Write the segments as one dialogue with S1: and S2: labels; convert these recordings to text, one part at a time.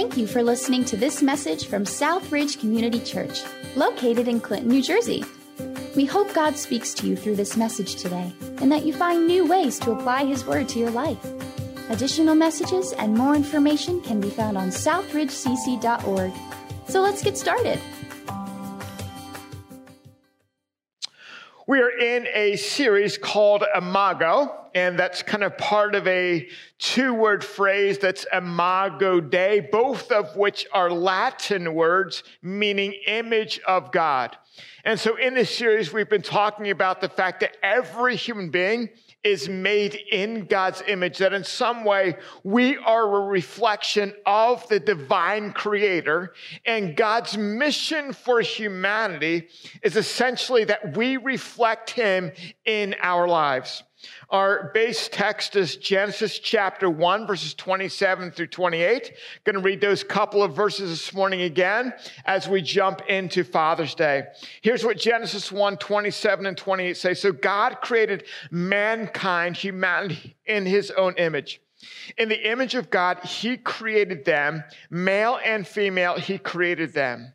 S1: Thank you for listening to this message from Southridge Community Church, located in Clinton, New Jersey. We hope God speaks to you through this message today and that you find new ways to apply His Word to your life. Additional messages and more information can be found on southridgecc.org. So let's get started.
S2: We are in a series called Imago, and that's kind of part of a two word phrase that's Imago Dei, both of which are Latin words meaning image of God. And so in this series, we've been talking about the fact that every human being is made in God's image, that in some way we are a reflection of the divine creator. And God's mission for humanity is essentially that we reflect him in our lives. Our base text is Genesis chapter 1, verses 27 through 28. Going to read those couple of verses this morning again as we jump into Father's Day. Here's what Genesis 1, 27 and 28 say. So God created mankind, humanity, in his own image. In the image of God, he created them, male and female, he created them.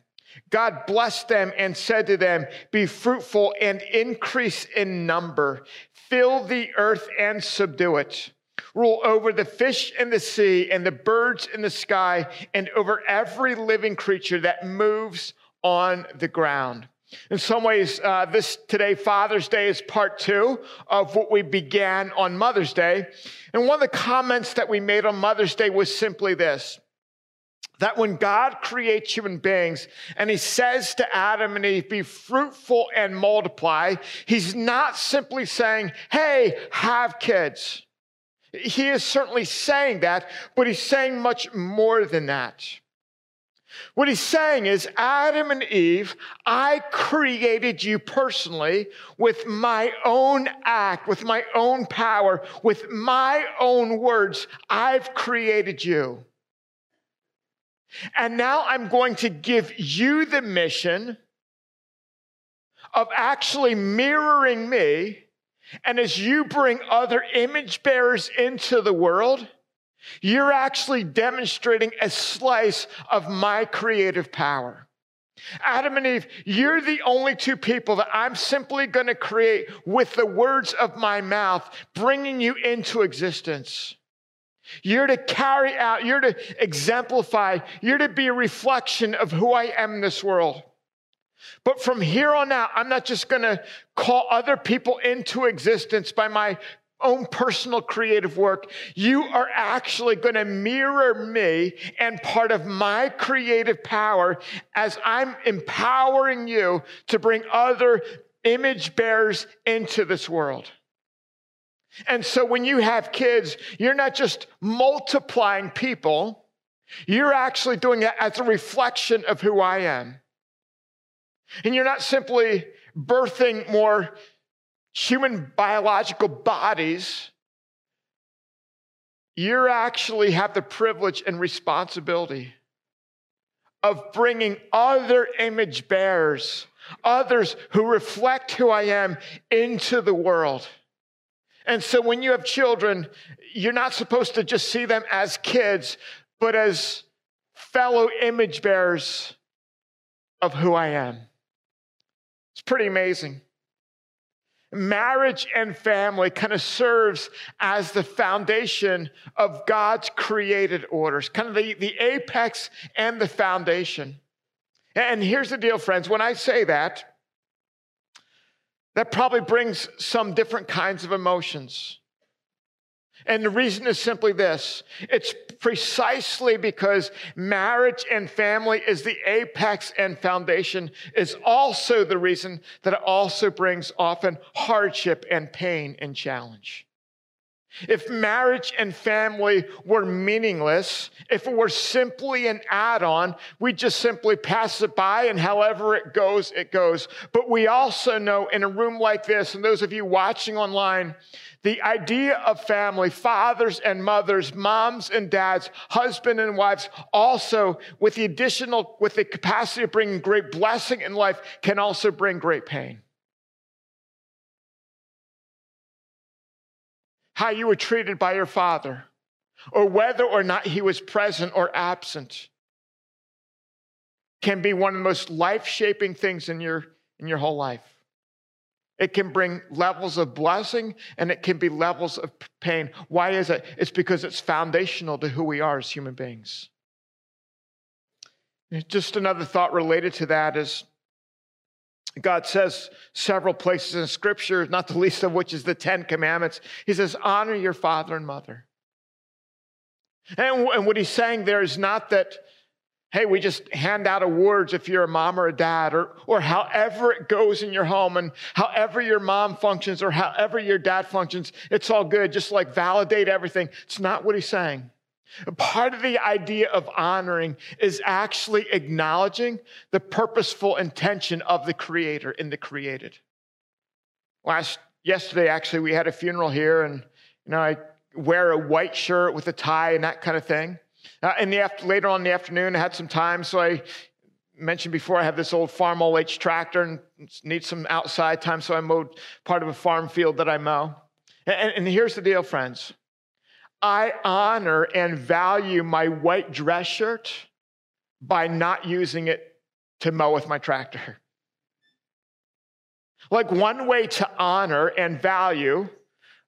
S2: God blessed them and said to them, Be fruitful and increase in number, fill the earth and subdue it. Rule over the fish in the sea and the birds in the sky and over every living creature that moves on the ground. In some ways, uh, this today, Father's Day, is part two of what we began on Mother's Day. And one of the comments that we made on Mother's Day was simply this that when God creates human beings and he says to Adam and Eve, be fruitful and multiply, he's not simply saying, hey, have kids. He is certainly saying that, but he's saying much more than that. What he's saying is, Adam and Eve, I created you personally with my own act, with my own power, with my own words. I've created you. And now I'm going to give you the mission of actually mirroring me. And as you bring other image bearers into the world, you're actually demonstrating a slice of my creative power. Adam and Eve, you're the only two people that I'm simply going to create with the words of my mouth, bringing you into existence. You're to carry out, you're to exemplify, you're to be a reflection of who I am in this world. But from here on out, I'm not just going to call other people into existence by my own personal creative work. You are actually going to mirror me and part of my creative power as I'm empowering you to bring other image bearers into this world. And so when you have kids, you're not just multiplying people, you're actually doing it as a reflection of who I am. And you're not simply birthing more human biological bodies. You actually have the privilege and responsibility of bringing other image bearers, others who reflect who I am, into the world. And so when you have children, you're not supposed to just see them as kids, but as fellow image bearers of who I am. It's pretty amazing. Marriage and family kind of serves as the foundation of God's created orders, kind of the, the apex and the foundation. And here's the deal, friends. When I say that, that probably brings some different kinds of emotions. And the reason is simply this it's precisely because marriage and family is the apex and foundation, is also the reason that it also brings often hardship and pain and challenge. If marriage and family were meaningless, if it were simply an add on, we just simply pass it by and however it goes, it goes. But we also know in a room like this, and those of you watching online, the idea of family, fathers and mothers, moms and dads, husband and wives, also with the additional, with the capacity of bringing great blessing in life, can also bring great pain. How you were treated by your father, or whether or not he was present or absent. can be one of the most life shaping things in your, in your whole life. It can bring levels of blessing and it can be levels of pain. Why is it? It's because it's foundational to who we are as human beings. Just another thought related to that is God says several places in Scripture, not the least of which is the Ten Commandments. He says, Honor your father and mother. And, and what he's saying there is not that, hey, we just hand out awards if you're a mom or a dad, or, or however it goes in your home, and however your mom functions or however your dad functions, it's all good. Just like validate everything. It's not what he's saying. Part of the idea of honoring is actually acknowledging the purposeful intention of the creator in the created. Last yesterday, actually, we had a funeral here, and you know, I wear a white shirt with a tie and that kind of thing. Uh, in the after, later on in the afternoon, I had some time, so I mentioned before I have this old Farmall H tractor and need some outside time, so I mowed part of a farm field that I mow. and, and here's the deal, friends. I honor and value my white dress shirt by not using it to mow with my tractor. Like one way to honor and value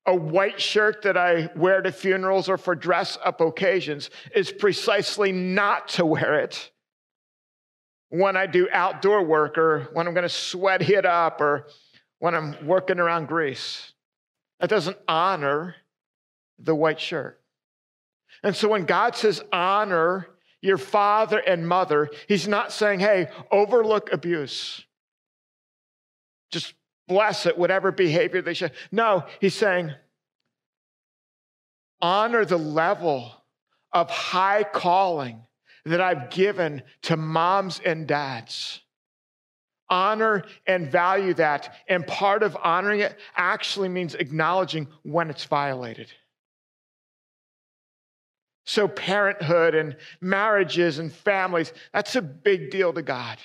S2: a white shirt that I wear to funerals or for dress up occasions is precisely not to wear it when I do outdoor work or when I'm going to sweat it up or when I'm working around grease. That doesn't honor the white shirt. And so when God says honor your father and mother, he's not saying, hey, overlook abuse. Just bless it, whatever behavior they show. No, he's saying, honor the level of high calling that I've given to moms and dads. Honor and value that. And part of honoring it actually means acknowledging when it's violated. So, parenthood and marriages and families, that's a big deal to God.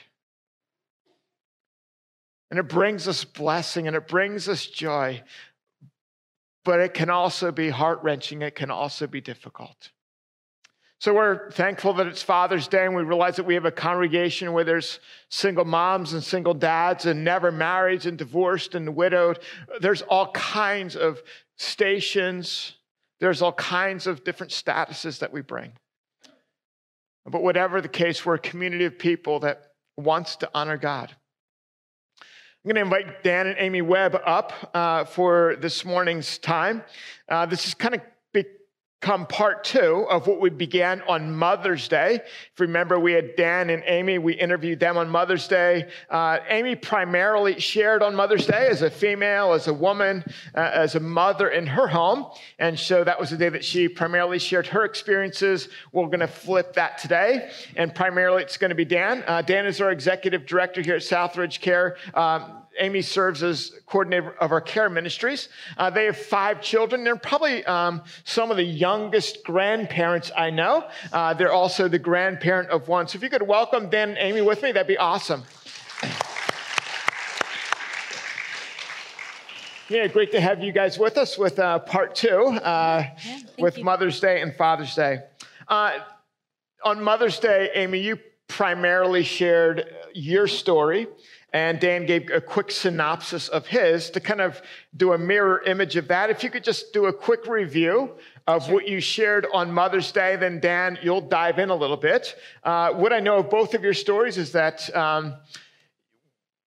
S2: And it brings us blessing and it brings us joy, but it can also be heart wrenching. It can also be difficult. So we're thankful that it's Father's Day and we realize that we have a congregation where there's single moms and single dads and never married and divorced and widowed. There's all kinds of stations there's all kinds of different statuses that we bring. But whatever the case, we're a community of people that wants to honor God. I'm going to invite Dan and Amy Webb up uh, for this morning's time. Uh, this is kind of come part two of what we began on Mother's Day. If you remember, we had Dan and Amy. We interviewed them on Mother's Day. Uh, Amy primarily shared on Mother's Day as a female, as a woman, uh, as a mother in her home. And so that was the day that she primarily shared her experiences. We're going to flip that today. And primarily it's going to be Dan. Uh, Dan is our executive director here at Southridge Care. Um, Amy serves as coordinator of our care ministries. Uh, they have five children. They're probably um, some of the youngest grandparents I know. Uh, they're also the grandparent of one. So if you could welcome Dan and Amy with me, that'd be awesome. Yeah, great to have you guys with us with uh, part two uh, yeah, with you. Mother's Day and Father's Day. Uh, on Mother's Day, Amy, you primarily shared your story and Dan gave a quick synopsis of his to kind of do a mirror image of that. If you could just do a quick review of what you shared on Mother's Day, then Dan, you'll dive in a little bit. Uh, what I know of both of your stories is that um,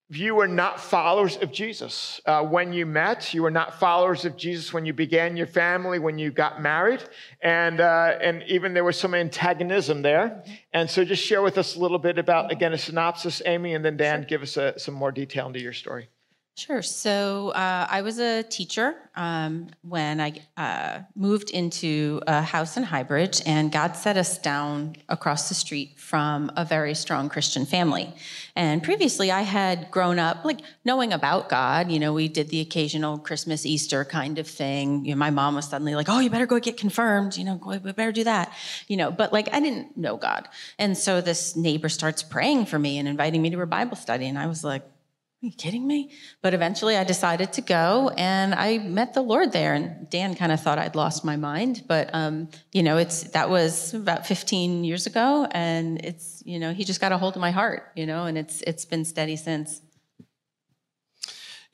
S2: you were not followers of Jesus uh, when you met. You were not followers of Jesus when you began your family, when you got married, and uh, and even there was some antagonism there. And so, just share with us a little bit about again a synopsis, Amy, and then Dan, give us a, some more detail into your story.
S3: Sure. So uh, I was a teacher um, when I uh, moved into a house in Highbridge, and God set us down across the street from a very strong Christian family. And previously, I had grown up like knowing about God. You know, we did the occasional Christmas, Easter kind of thing. You know, my mom was suddenly like, "Oh, you better go get confirmed." You know, we better do that. You know, but like I didn't know God, and so this neighbor starts praying for me and inviting me to her Bible study, and I was like Are you kidding me? But eventually I decided to go and I met the Lord there. And Dan kind of thought I'd lost my mind. But, um, you know, it's that was about 15 years ago. And it's, you know, he just got a hold of my heart, you know, and it's it's been steady since.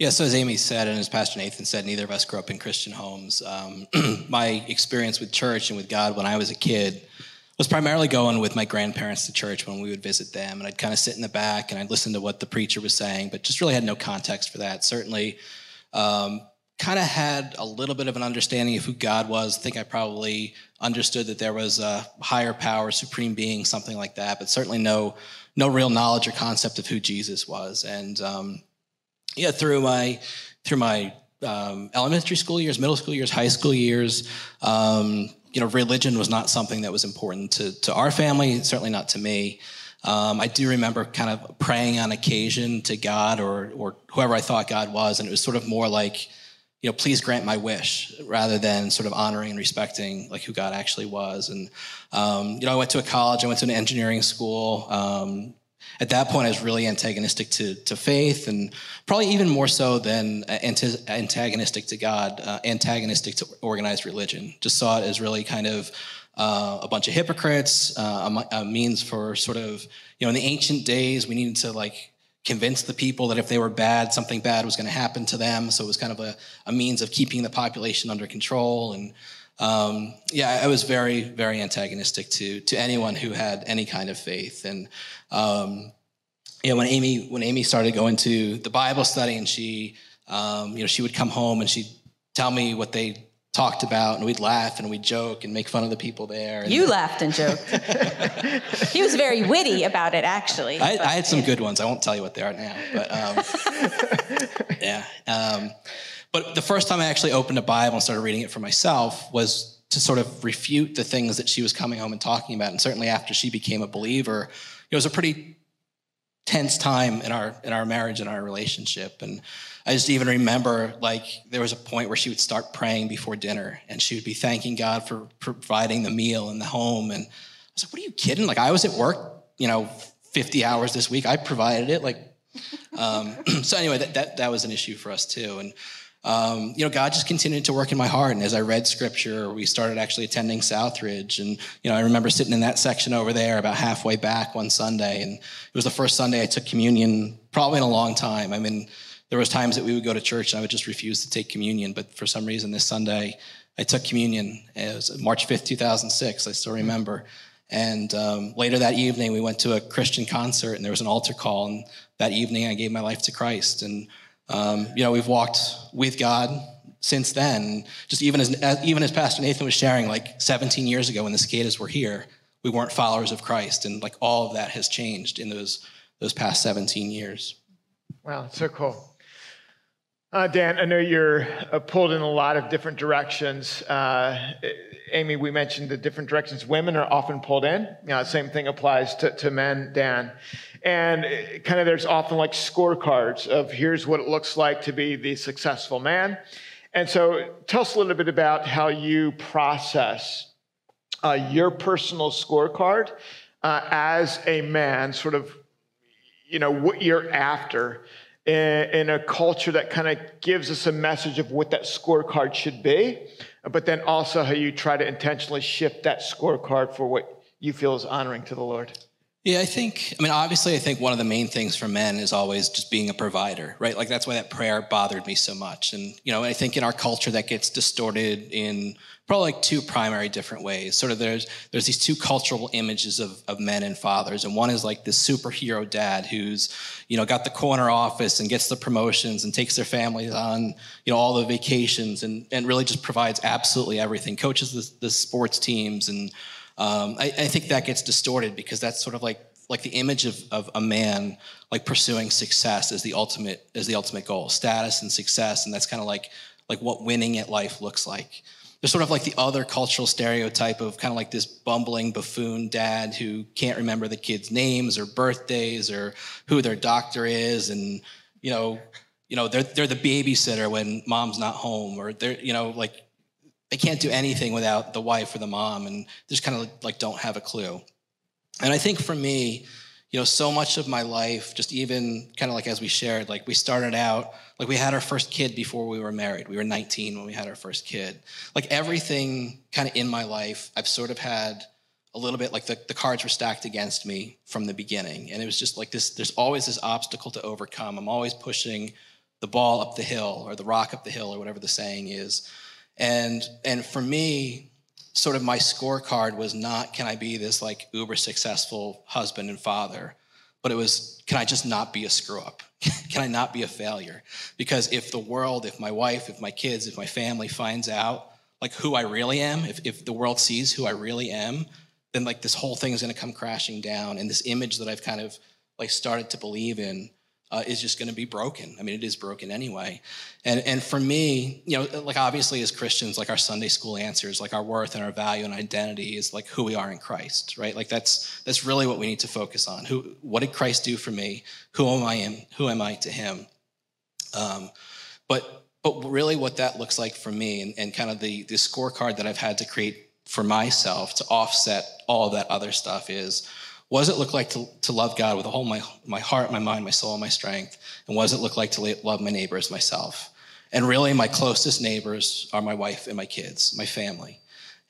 S4: Yeah, so as Amy said, and as Pastor Nathan said, neither of us grew up in Christian homes. Um, my experience with church and with God when I was a kid was primarily going with my grandparents to church when we would visit them. And I'd kind of sit in the back and I'd listen to what the preacher was saying, but just really had no context for that. Certainly, um, kind of had a little bit of an understanding of who God was. I think I probably understood that there was a higher power, supreme being, something like that, but certainly no, no real knowledge or concept of who Jesus was. And um, yeah, through my through my um, elementary school years, middle school years, high school years, um, you know, religion was not something that was important to to our family. Certainly not to me. Um, I do remember kind of praying on occasion to God or or whoever I thought God was, and it was sort of more like, you know, please grant my wish, rather than sort of honoring and respecting like who God actually was. And um, you know, I went to a college, I went to an engineering school. Um, at that point, I was really antagonistic to, to faith, and probably even more so than antagonistic to God, uh, antagonistic to organized religion. Just saw it as really kind of uh, a bunch of hypocrites, uh, a, a, means for sort of, you know, in the ancient days, we needed to like convince the people that if they were bad, something bad was going to happen to them. So it was kind of a, a means of keeping the population under control and um, yeah, I was very, very antagonistic to to anyone who had any kind of faith. And um, you know, when Amy when Amy started going to the Bible study, and she, um, you know, she would come home and she'd tell me what they talked about, and we'd laugh and we'd joke and make fun of the people there. And
S3: you laughed and joked. he was very witty about it, actually.
S4: I, I, had some good ones. I won't tell you what they are now, but um, yeah. But the first time I actually opened a Bible and started reading it for myself was to sort of refute the things that she was coming home and talking about. And certainly after she became a believer, it was a pretty tense time in our in our marriage and our relationship. And I just even remember like there was a point where she would start praying before dinner and she would be thanking God for providing the meal in the home. And I was like, what are you kidding? Like I was at work, you know, 50 hours this week. I provided it. Like, um, so anyway, that, that, that was an issue for us too. And um, you know, God just continued to work in my heart. And as I read scripture, we started actually attending Southridge. And, you know, I remember sitting in that section over there about halfway back one Sunday. And it was the first Sunday I took communion probably in a long time. I mean, there was times that we would go to church and I would just refuse to take communion. But for some reason this Sunday, I took communion. It was March 5th, 2006. I still remember. And um, later that evening, we went to a Christian concert and there was an altar call. And that evening, I gave my life to Christ. And um, you know, we've walked with God since then. Just even as even as Pastor Nathan was sharing, like 17 years ago when the cicadas were here, we weren't followers of Christ, and like all of that has changed in those those past 17 years.
S2: Wow, so cool. Uh, Dan, I know you're uh, pulled in a lot of different directions. Uh, Amy, we mentioned the different directions women are often pulled in. You know, same thing applies to, to men, Dan. And kind of there's often like scorecards of here's what it looks like to be the successful man. And so tell us a little bit about how you process uh, your personal scorecard uh, as a man, sort of, you know, what you're after in, a culture that kind of gives us a message of what that scorecard should be, but then also how you try to intentionally shift that scorecard for what you feel is honoring to the Lord.
S4: Yeah, I think, I mean, obviously, I think one of the main things for men is always just being a provider, right? Like, that's why that prayer bothered me so much. And, you know, I think in our culture that gets distorted in probably like two primary different ways. Sort of there's, there's these two cultural images of, of men and fathers. And one is like this superhero dad who's, you know, got the corner office and gets the promotions and takes their families on, you know, all the vacations and, and really just provides absolutely everything, coaches the, the sports teams and, um, I, I, think that gets distorted because that's sort of like like the image of, of a man like pursuing success as the ultimate as the ultimate goal, status and success, and that's kind of like like what winning at life looks like. There's sort of like the other cultural stereotype of kind of like this bumbling buffoon dad who can't remember the kids' names or birthdays or who their doctor is, and you know, you know they're they're the babysitter when mom's not home, or they're you know like they can't do anything without the wife or the mom and just kind of like don't have a clue. And I think for me, you know, so much of my life, just even kind of like as we shared, like we started out, like we had our first kid before we were married. We were 19 when we had our first kid. Like everything kind of in my life, I've sort of had a little bit like the, the cards were stacked against me from the beginning. And it was just like this there's always this obstacle to overcome. I'm always pushing the ball up the hill or the rock up the hill or whatever the saying is. And and for me, sort of my scorecard was not can I be this like uber successful husband and father, but it was can I just not be a screw up? can I not be a failure? Because if the world, if my wife, if my kids, if my family finds out like who I really am, if, if the world sees who I really am, then like this whole thing is going to come crashing down and this image that i've kind of like started to believe in uh, is just going to be broken. I mean it is broken anyway. And and for me you know like obviously as christians like our sunday school answers like our worth and our value and identity is like who we are in christ right? Like that's that's really what we need to focus on. Who what did christ do for me? Who am i in who am i to him? Um, but but really what that looks like for me and, and kind of the the scorecard that i've had to create for myself to offset all that other stuff is what does it look like to, to love God with all my, my heart, my mind, my soul, my strength? And what does it look like to love my neighbors myself? And really, my closest neighbors are my wife and my kids, my family.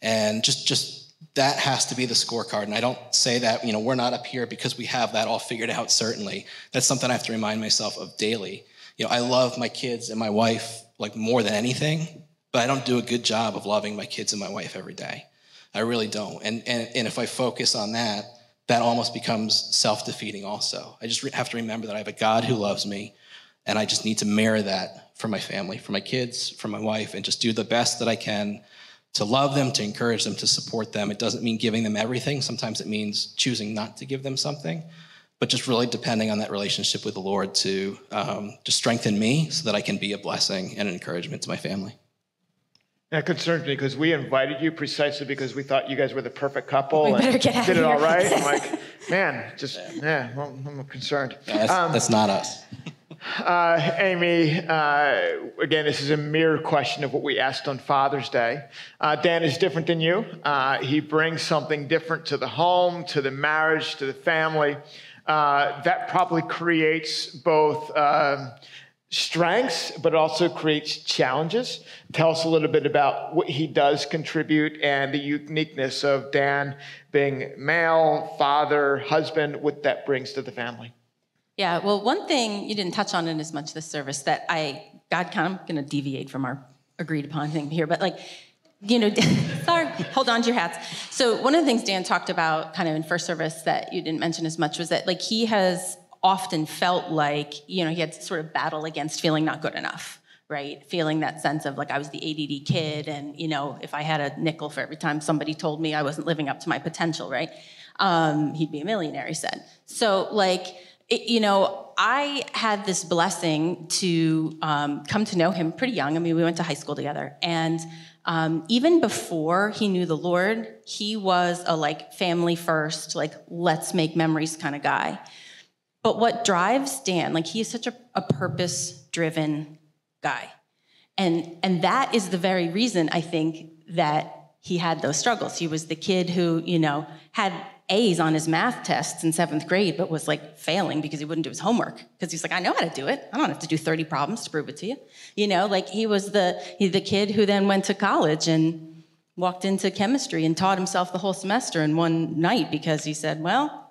S4: And just, just that has to be the scorecard. And I don't say that, you know, we're not up here because we have that all figured out, certainly. That's something I have to remind myself of daily. You know, I love my kids and my wife like more than anything, but I don't do a good job of loving my kids and my wife every day. I really don't. And, and, and if I focus on that, that almost becomes self defeating also. I just have to remember that I have a God who loves me, and I just need to mirror that for my family, for my kids, for my wife, and just do the best that I can to love them, to encourage them, to support them. It doesn't mean giving them everything. Sometimes it means choosing not to give them something, but just really depending on that relationship with the Lord to um, just strengthen me so that I can be a blessing and an encouragement to my family.
S2: That concerns me because we invited you precisely because we thought you guys were the perfect couple
S1: We
S2: and
S1: better get out
S2: did it all
S1: here.
S2: right. I'm like, man, just yeah, well, I'm concerned.
S4: That's,
S2: Um,
S4: that's not us.
S2: uh, Amy, uh, again, this is a mirror question of what we asked on Father's Day. Uh, Dan is different than you. Uh, he brings something different to the home, to the marriage, to the family. Uh, that probably creates both. Strengths, but it also creates challenges. Tell us a little bit about what he does contribute and the uniqueness of Dan being male, father, husband, what that brings to the family.
S3: Yeah, well, one thing you didn't touch on in as much this service that I, God, kind of going to deviate from our agreed upon thing here, but like, you know, sorry, hold on to your hats. So one of the things Dan talked about kind of in first service that you didn't mention as much was that like he has often felt like, you know, he had to sort of battle against feeling not good enough, right? Feeling that sense of like I was the ADD kid, and you know, if I had a nickel for every time somebody told me I wasn't living up to my potential, right? Um, he'd be a millionaire, he said. So like, it, you know, I had this blessing to um, come to know him pretty young. I mean, we went to high school together, and um, even before he knew the Lord, he was a like family first, like let's make memories kind of guy. But what drives Dan, like he is such a, a purpose driven guy. And, and that is the very reason I think that he had those struggles. He was the kid who, you know, had A's on his math tests in seventh grade, but was like failing because he wouldn't do his homework. Because he's like, I know how to do it. I don't have to do 30 problems to prove it to you. You know, like he was the, he, the kid who then went to college and walked into chemistry and taught himself the whole semester in one night because he said, well,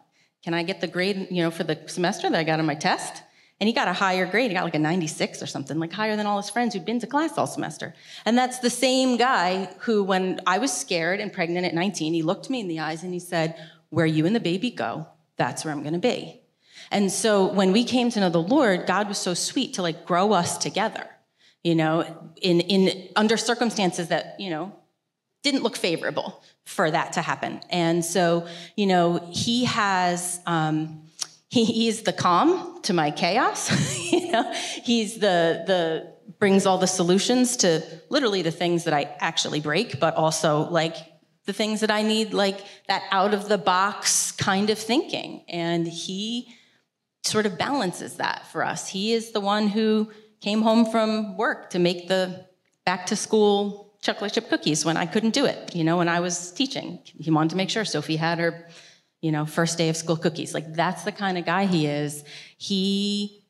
S3: can I get the grade, you know, for the semester that I got on my test? And he got a higher grade. He got like a 96 or something, like higher than all his friends who'd been to class all semester. And that's the same guy who, when I was scared and pregnant at 19, he looked me in the eyes and he said, Where you and the baby go, that's where I'm gonna be. And so when we came to know the Lord, God was so sweet to like grow us together, you know, in, in under circumstances that, you know, didn't look favorable for that to happen. And so, you know, he has, um, he, he's the calm to my chaos. you know, he's the, the, brings all the solutions to literally the things that I actually break, but also like the things that I need, like that out of the box kind of thinking. And he sort of balances that for us. He is the one who came home from work to make the back to school chocolate chip cookies when I couldn't do it, you know, when I was teaching. He wanted to make sure Sophie had her, you know, first day of school cookies. Like that's the kind of guy he is. He,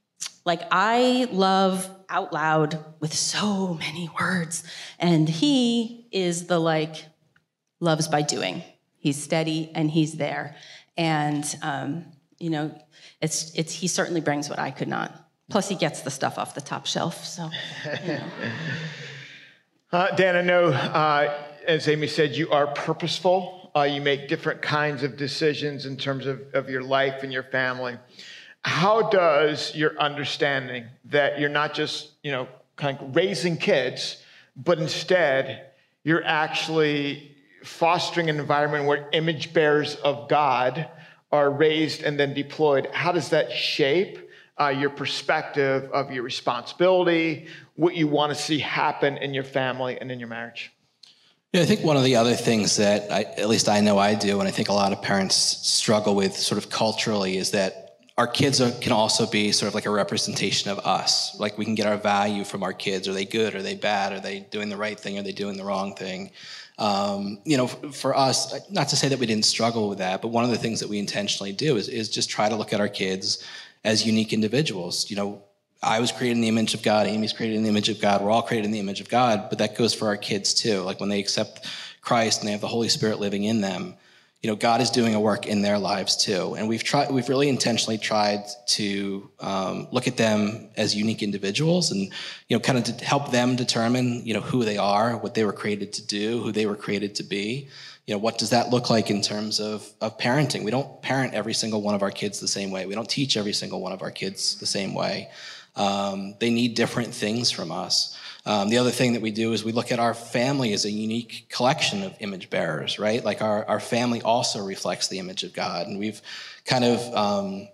S3: like, I love out loud with so many words. And he is the like, loves by doing. He's steady and he's there. And, um, you know, it's, it's, he certainly brings what I could not. Plus, he gets the stuff off the top shelf. So, you know.
S2: Uh, Dan, I know, uh, as Amy said, you are purposeful. Uh, you make different kinds of decisions in terms of, of your life and your family. How does your understanding that you're not just, you know, kind of raising kids, but instead you're actually fostering an environment where image bearers of God are raised and then deployed, how does that shape uh, your perspective of your responsibility, what you want to see happen in your family and in your marriage?
S4: Yeah, I think one of the other things that I, at least I know I do, and I think a lot of parents struggle with sort of culturally, is that our kids are, can also be sort of like a representation of us. Like we can get our value from our kids. Are they good? Are they bad? Are they doing the right thing? Are they doing the wrong thing? Um, you know, for us, not to say that we didn't struggle with that, but one of the things that we intentionally do is, is just try to look at our kids as unique individuals. You know, I was created in the image of God, Amy's created in the image of God, we're all created in the image of God, but that goes for our kids too. Like when they accept Christ and they have the Holy Spirit living in them, you know, God is doing a work in their lives too. And we've tried, we've really intentionally tried to um, look at them as unique individuals and, you know, kind of to help them determine, you know, who they are, what they were created to do, who they were created to be. You know, what does that look like in terms of, of parenting? We don't parent every single one of our kids the same way. We don't teach every single one of our kids the same way. Um, they need different things from us. Um, the other thing that we do is we look at our family as a unique collection of image bearers, right? Like our, our family also reflects the image of God. And we've kind of, um,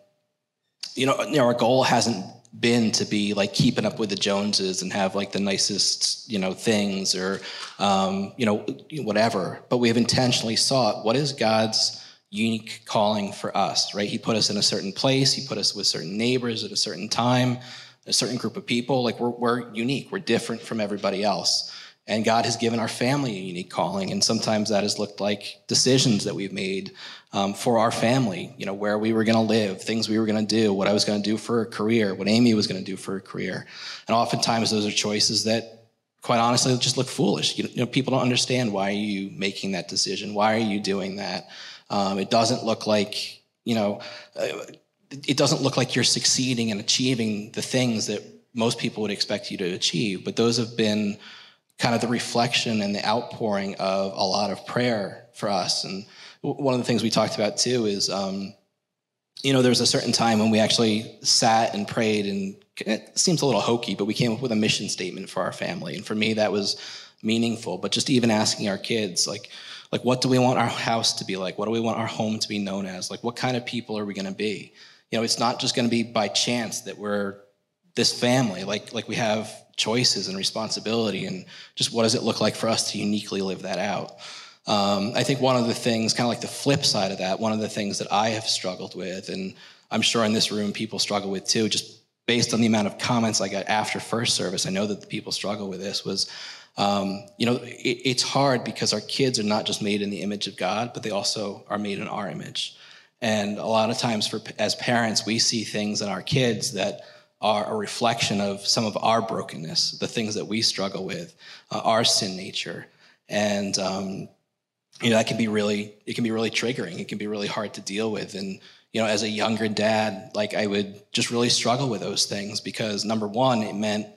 S4: you, know, you know, our goal hasn't been to be like keeping up with the Joneses and have like the nicest, you know, things or, um, you know, whatever. But we have intentionally sought what is God's unique calling for us, right? He put us in a certain place, He put us with certain neighbors at a certain time a certain group of people. Like we're, we're unique, we're different from everybody else. And God has given our family a unique calling. And sometimes that has looked like decisions that we've made um, for our family, you know, where we were going to live, things we were going to do, what I was going to do for a career, what Amy was going to do for a career. And oftentimes those are choices that, quite honestly, just look foolish. You know, people don't understand why are you making that decision? Why are you doing that? Um, it doesn't look like, you know, uh, it doesn't look like you're succeeding and achieving the things that most people would expect you to achieve. But those have been kind of the reflection and the outpouring of a lot of prayer for us. And one of the things we talked about too is, um, you know, there was a certain time when we actually sat and prayed, and it seems a little hokey, but we came up with a mission statement for our family. And for me, that was meaningful. But just even asking our kids, like, like what do we want our house to be like? What do we want our home to be known as? Like, what kind of people are we going to be? you know, it's not just going to be by chance that we're this family. Like like we have choices and responsibility, and just what does it look like for us to uniquely live that out? Um, I think one of the things, kind of like the flip side of that, one of the things that I have struggled with, and I'm sure in this room people struggle with too, just based on the amount of comments I got after first service, I know that the people struggle with this was. Um, you know, it, it's hard because our kids are not just made in the image of God, but they also are made in our image. And a lot of times, for as parents, we see things in our kids that are a reflection of some of our brokenness, the things that we struggle with, uh, our sin nature, and um, you know that can be really it can be really triggering. It can be really hard to deal with, and you know, as a younger dad, like I would just really struggle with those things because number one, it meant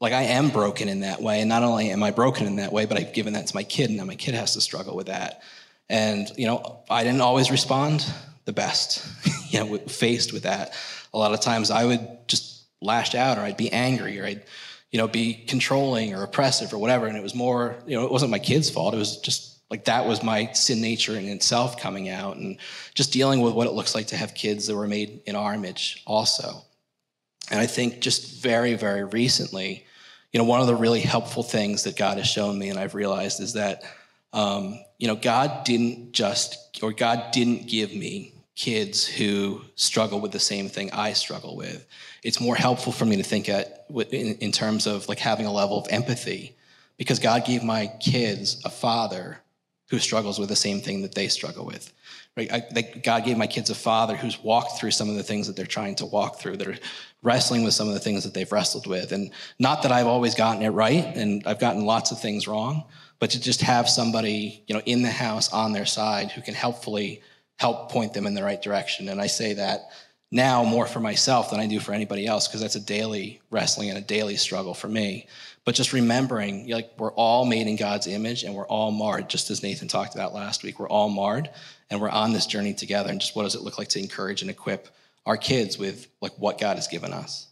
S4: like I am broken in that way, and not only am I broken in that way, but I've given that to my kid, and now my kid has to struggle with that. And, you know, I didn't always respond the best, you know, faced with that. A lot of times I would just lash out or I'd be angry or I'd, you know, be controlling or oppressive or whatever. And it was more, you know, it wasn't my kid's fault. It was just like that was my sin nature in itself coming out and just dealing with what it looks like to have kids that were made in our image also. And I think just very, very recently, you know, one of the really helpful things that God has shown me and I've realized is that um, you know, God didn't just, or God didn't give me kids who struggle with the same thing I struggle with. It's more helpful for me to think at in, in terms of like having a level of empathy, because God gave my kids a father who struggles with the same thing that they struggle with. Right? I, they, God gave my kids a father who's walked through some of the things that they're trying to walk through, that are wrestling with some of the things that they've wrestled with. And not that I've always gotten it right, and I've gotten lots of things wrong, but to just have somebody, you know, in the house on their side who can helpfully help point them in the right direction. And I say that now more for myself than I do for anybody else because that's a daily wrestling and a daily struggle for me. But just remembering, like we're all made in God's image and we're all marred, just as Nathan talked about last week. We're all marred and we're on this journey together. And just what does it look like to encourage and equip our kids with like what God has given us?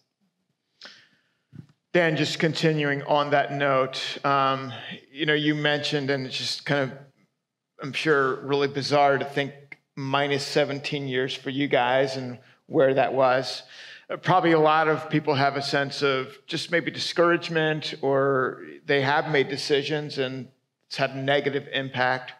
S2: Dan, just continuing on that note, um, you know, you mentioned, and it's just kind of, I'm sure, really bizarre to think minus 17 years for you guys and where that was. Uh, probably a lot of people have a sense of just maybe discouragement or they have made decisions and it's had a negative impact.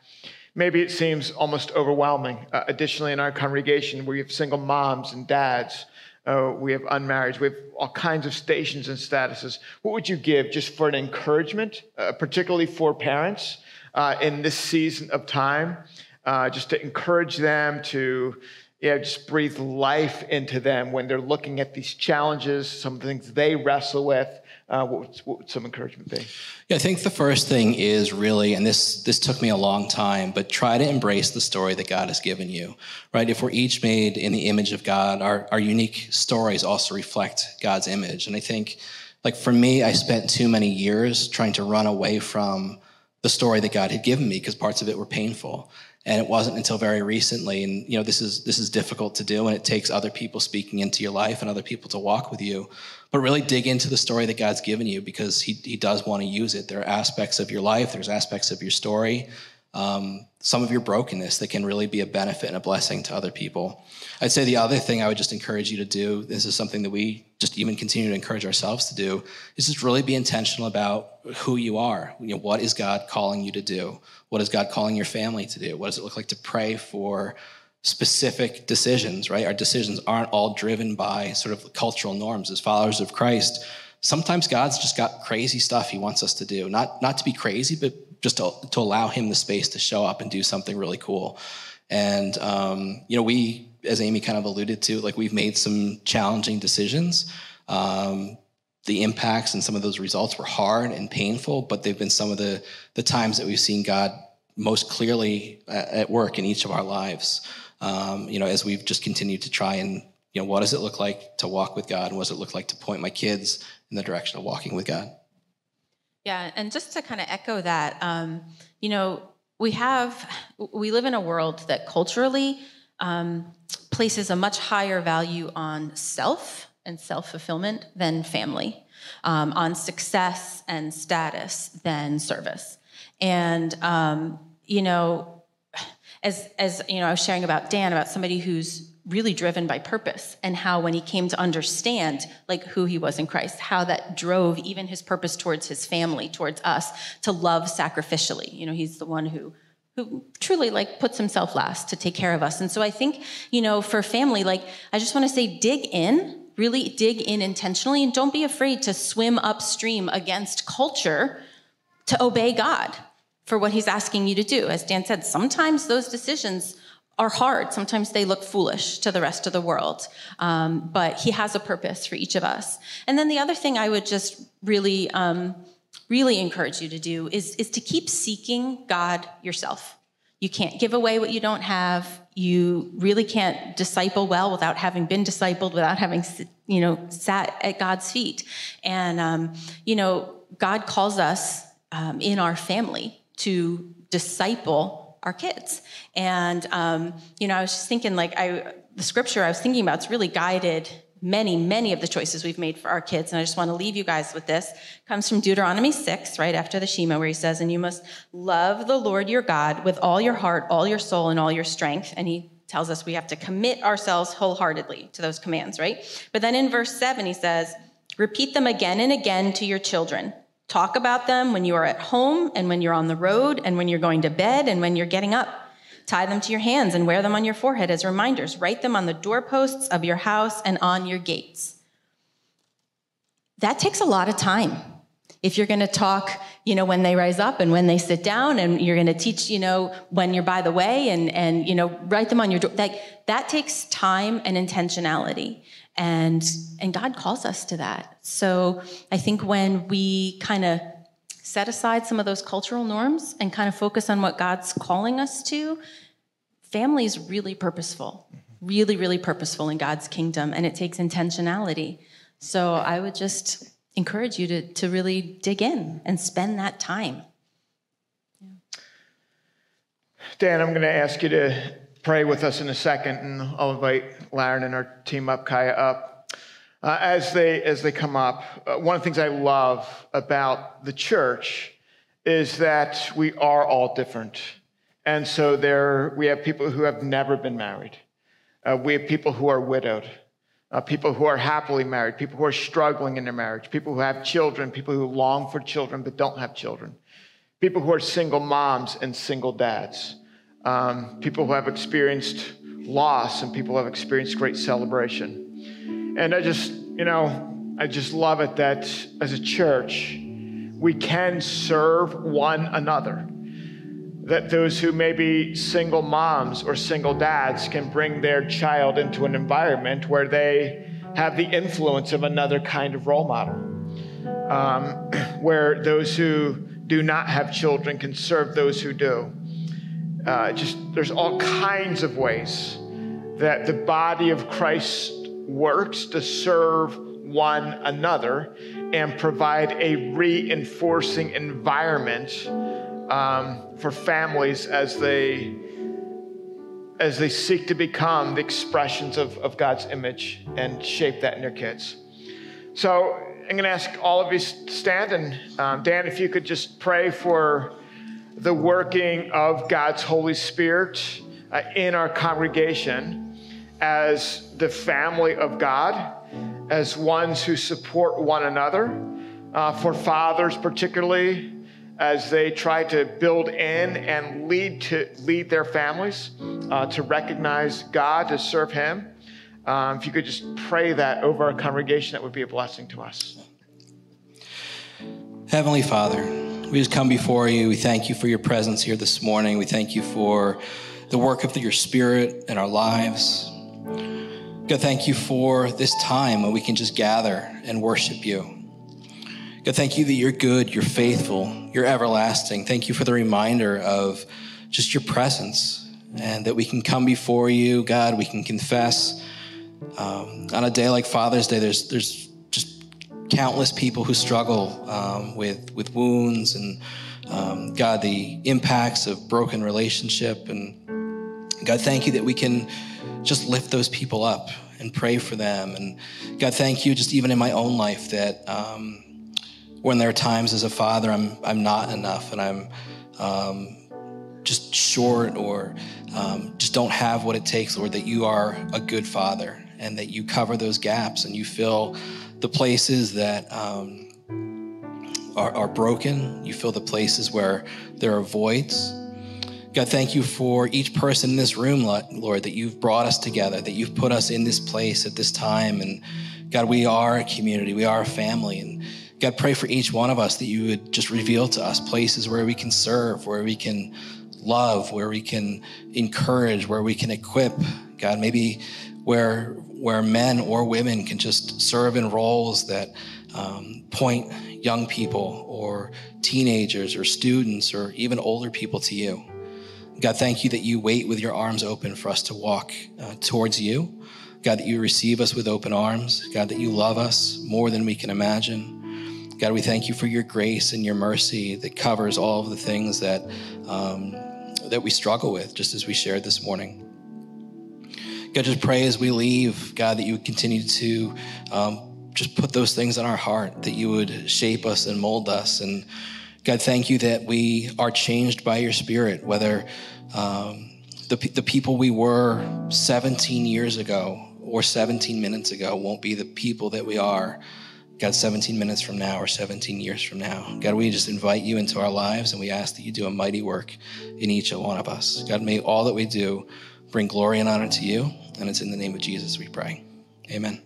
S2: Maybe it seems almost overwhelming. Uh, additionally, in our congregation, we have single moms and dads. Uh, we have unmarried. We have all kinds of stations and statuses. What would you give just for an encouragement, uh, particularly for parents uh, in this season of time, uh, just to encourage them to yeah, just breathe life into them when they're looking at these challenges, some things they wrestle with. Uh, what, would, what, would, some encouragement be?
S4: Yeah, I think the first thing is really, and this this took me a long time, but try to embrace the story that God has given you. Right? If we're each made in the image of God, our our unique stories also reflect God's image. And I think, like for me, I spent too many years trying to run away from the story that God had given me because parts of it were painful and it wasn't until very recently and you know this is this is difficult to do and it takes other people speaking into your life and other people to walk with you but really dig into the story that god's given you because he, he does want to use it. There are aspects of your life there's aspects of your story um, some of your brokenness that can really be a benefit and a blessing to other people i'd say the other thing i would just encourage you to do this is something that we just even continue to encourage ourselves to do is just really be intentional about who you are you know what is god calling you to do what is God calling your family to do? What does it look like to pray for specific decisions, right? Our decisions aren't all driven by sort of cultural norms as followers of Christ. Sometimes God's just got crazy stuff he wants us to do. Not, not to be crazy, but just to, to allow him the space to show up and do something really cool. And, um, you know, we, as Amy kind of alluded to, like we've made some challenging decisions. Um, the impacts and some of those results were hard and painful, but they've been some of the, the times that we've seen God most clearly at work in each of our lives. Um, you know, as we've just continued to try and, you know, what does it look like to walk with God? And what does it look like to point my kids in the direction of walking with God?
S3: Yeah, and just to kind of echo that, um, you know, we have, we live in a world that culturally um, places a much higher value on self and self fulfillment than family, um, on success and status than service. And, um, you know, as, as, you know, I was sharing about Dan, about somebody who's really driven by purpose and how when he came to understand like who he was in Christ, how that drove even his purpose towards his family, towards us, to love sacrificially. You know, he's the one who who truly like puts himself last to take care of us. And so I think, you know, for family, like I just want to say dig in really dig in intentionally and don't be afraid to swim upstream against culture to obey God for what he's asking you to do. As Dan said, sometimes those decisions are hard. Sometimes they look foolish to the rest of the world. Um, but he has a purpose for each of us. And then the other thing I would just really, um, really encourage you to do is, is to keep seeking God yourself. You can't give away what you don't have. You really can't disciple well without having been discipled, without having, you know, sat at God's feet. And, um, you know, God calls us um, in our family to disciple our kids. And, um, you know, I was just thinking, like, I, the scripture I was thinking about, it's really guided many, many of the choices we've made for our kids. And I just want to leave you guys with this. It comes from Deuteronomy 6, right after the Shema, where he says, And you must love the Lord your God with all your heart, all your soul, and all your strength. And he tells us we have to commit ourselves wholeheartedly to those commands, right? But then in verse 7, he says, Repeat them again and again to your children. Talk about them when you are at home and when you're on the road and when you're going to bed and when you're getting up. Tie them to your hands and wear them on your forehead as reminders. Write them on the doorposts of your house and on your gates. That takes a lot of time. if you're going to talk, you know, when they rise up and when they sit down, and you're going to teach, you know, when you're by the way, and and you know, write them on your door. Like that takes time and intentionality, and and God calls us to that. So I think when we kind of set aside some of those cultural norms and kind of focus on what God's calling us to, family is really purposeful, mm-hmm. really, really purposeful in God's kingdom, and it takes intentionality. So I would just encourage you to, to really dig in and spend that time.
S2: Dan, I'm going to ask you to pray with us in a second, and I'll invite Laren and our team up, Kaya up. Uh, as they as they come up, uh, one of the things I love about the church is that we are all different, and so there we have people who have never been married. Uh, we have people who are widowed uh, people who are happily married, people who are struggling in their marriage, people who have children, people who long for children but don't have children, people who are single moms and single dads, um, people who have experienced loss and people who have experienced great celebration. And I just, you know, I just love it that as a church, we can serve one another that those who may be single moms or single dads can bring their child into an environment where they have the influence of another kind of role model. Um, where those who do not have children can serve those who do. Uh, just there's all kinds of ways that the body of Christ works to serve one another and provide a reinforcing environment um, for families as they as they seek to become the expressions of, of God's image and shape that in their kids. So I'm going to ask all of you to stand, and um, Dan, if you could just pray for the working of God's Holy Spirit uh, in our congregation as the family of God, as ones who support one another, uh, for fathers particularly as they try to build in and lead to lead their families uh, to recognize God, to serve Him. Um, if you could just pray that over our congregation, that would be a blessing to us.
S4: Heavenly Father, we just come before you. We thank you for your presence here this morning. We thank you for the work of your Spirit in our lives. God, thank you for this time when we can just gather and worship you. God, thank you that you're good, you're faithful, you're everlasting. Thank you for the reminder of just your presence and that we can come before you, God. We can confess. Um, on a day like Father's Day, there's there's countless people who struggle um, with with wounds and um, God, the impacts of broken relationship. And God, thank you that we can just lift those people up and pray for them. And God, thank you, just even in my own life, that um, when there are times as a father I'm, I'm not enough and I'm um, just short or um, just don't have what it takes, Lord, that you are a good father and that you cover those gaps and you fill the places that um, are, are broken. You fill the places where there are voids. God, thank you for each person in this room, Lord, that you've brought us together, that you've put us in this place at this time. And God, we are a community, we are a family. And God, pray for each one of us that you would just reveal to us places where we can serve, where we can love, where we can encourage, where we can equip. God, maybe where where men or women can just serve in roles that um, point young people or teenagers or students or even older people to you. God, thank you that you wait with your arms open for us to walk uh, towards you. God, that you receive us with open arms. God, that you love us more than we can imagine. God, we thank you for your grace and your mercy that covers all of the things that, um, that we struggle with, just as we shared this morning. God, just pray as we leave, God, that you would continue to um, just put those things in our heart, that you would shape us and mold us. And God, thank you that we are changed by your spirit, whether um, the, the people we were 17 years ago or 17 minutes ago won't be the people that we are God, 17 minutes from now or 17 years from now. God, we just invite you into our lives and we ask that you do a mighty work in each and one of us. God, may all that we do bring glory and honor to you. And it's in the name of Jesus we pray. Amen.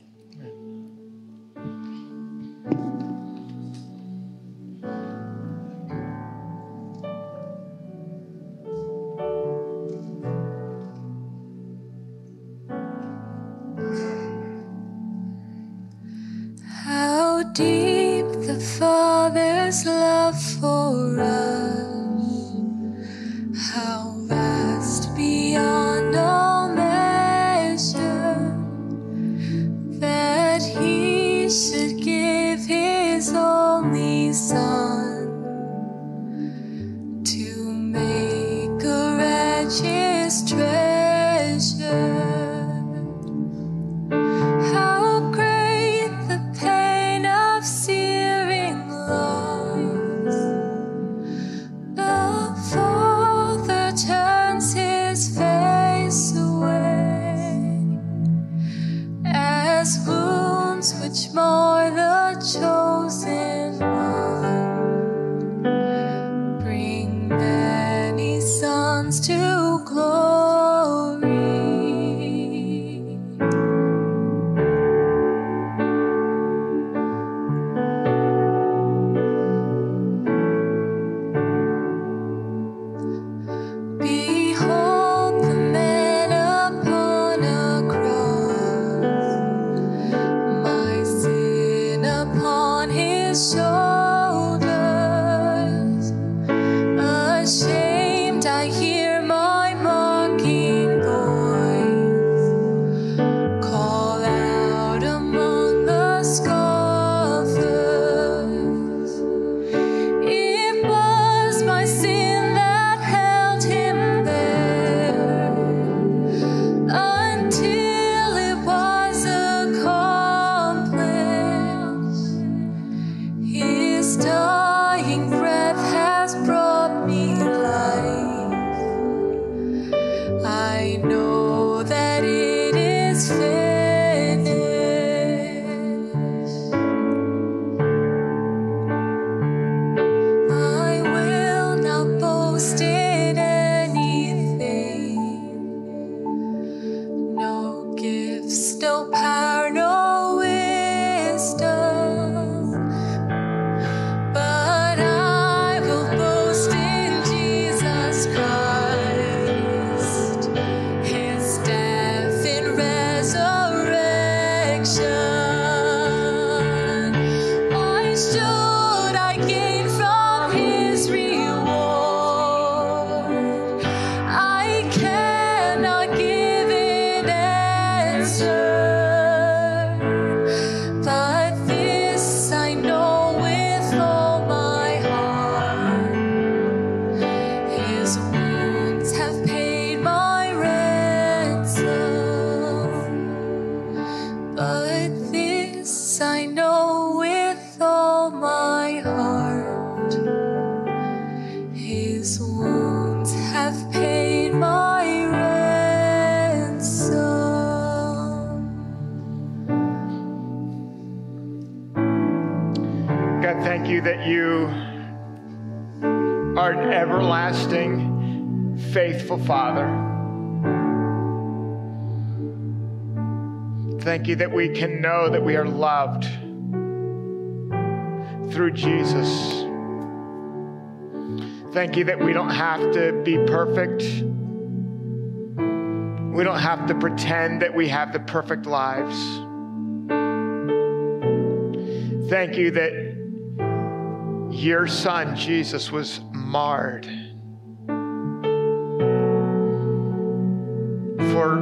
S2: Father. Thank you that we can know that we are loved through Jesus. Thank you that we don't have to be perfect. We don't have to pretend that we have the perfect lives. Thank you that your son, Jesus, was marred for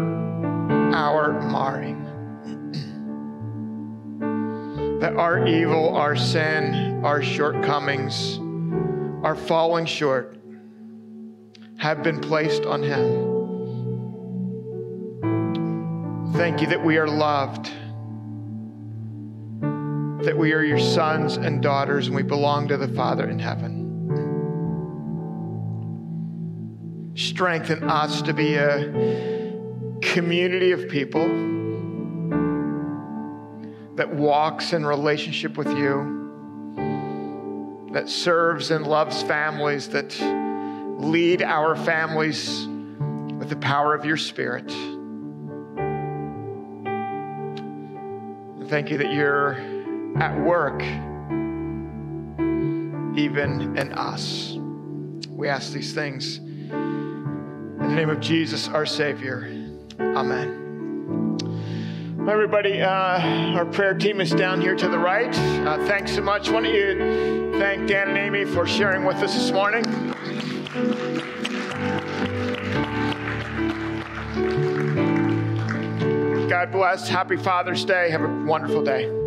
S2: our marring. That our evil, our sin, our shortcomings, our falling short have been placed on him. Thank you that we are loved that we are your sons and daughters and we belong to the Father in heaven. Strengthen us to be a community of people that walks in relationship with you, that serves and loves families, that lead our families with the power of your Spirit. Thank you that you're at work, even in us. We ask these things in the name of Jesus, our Savior. Amen. Everybody, uh, our prayer team is down here to the right. Uh, thanks so much. Why don't you thank Dan and Amy for sharing with us this morning? God bless. Happy Father's Day. Have a wonderful day.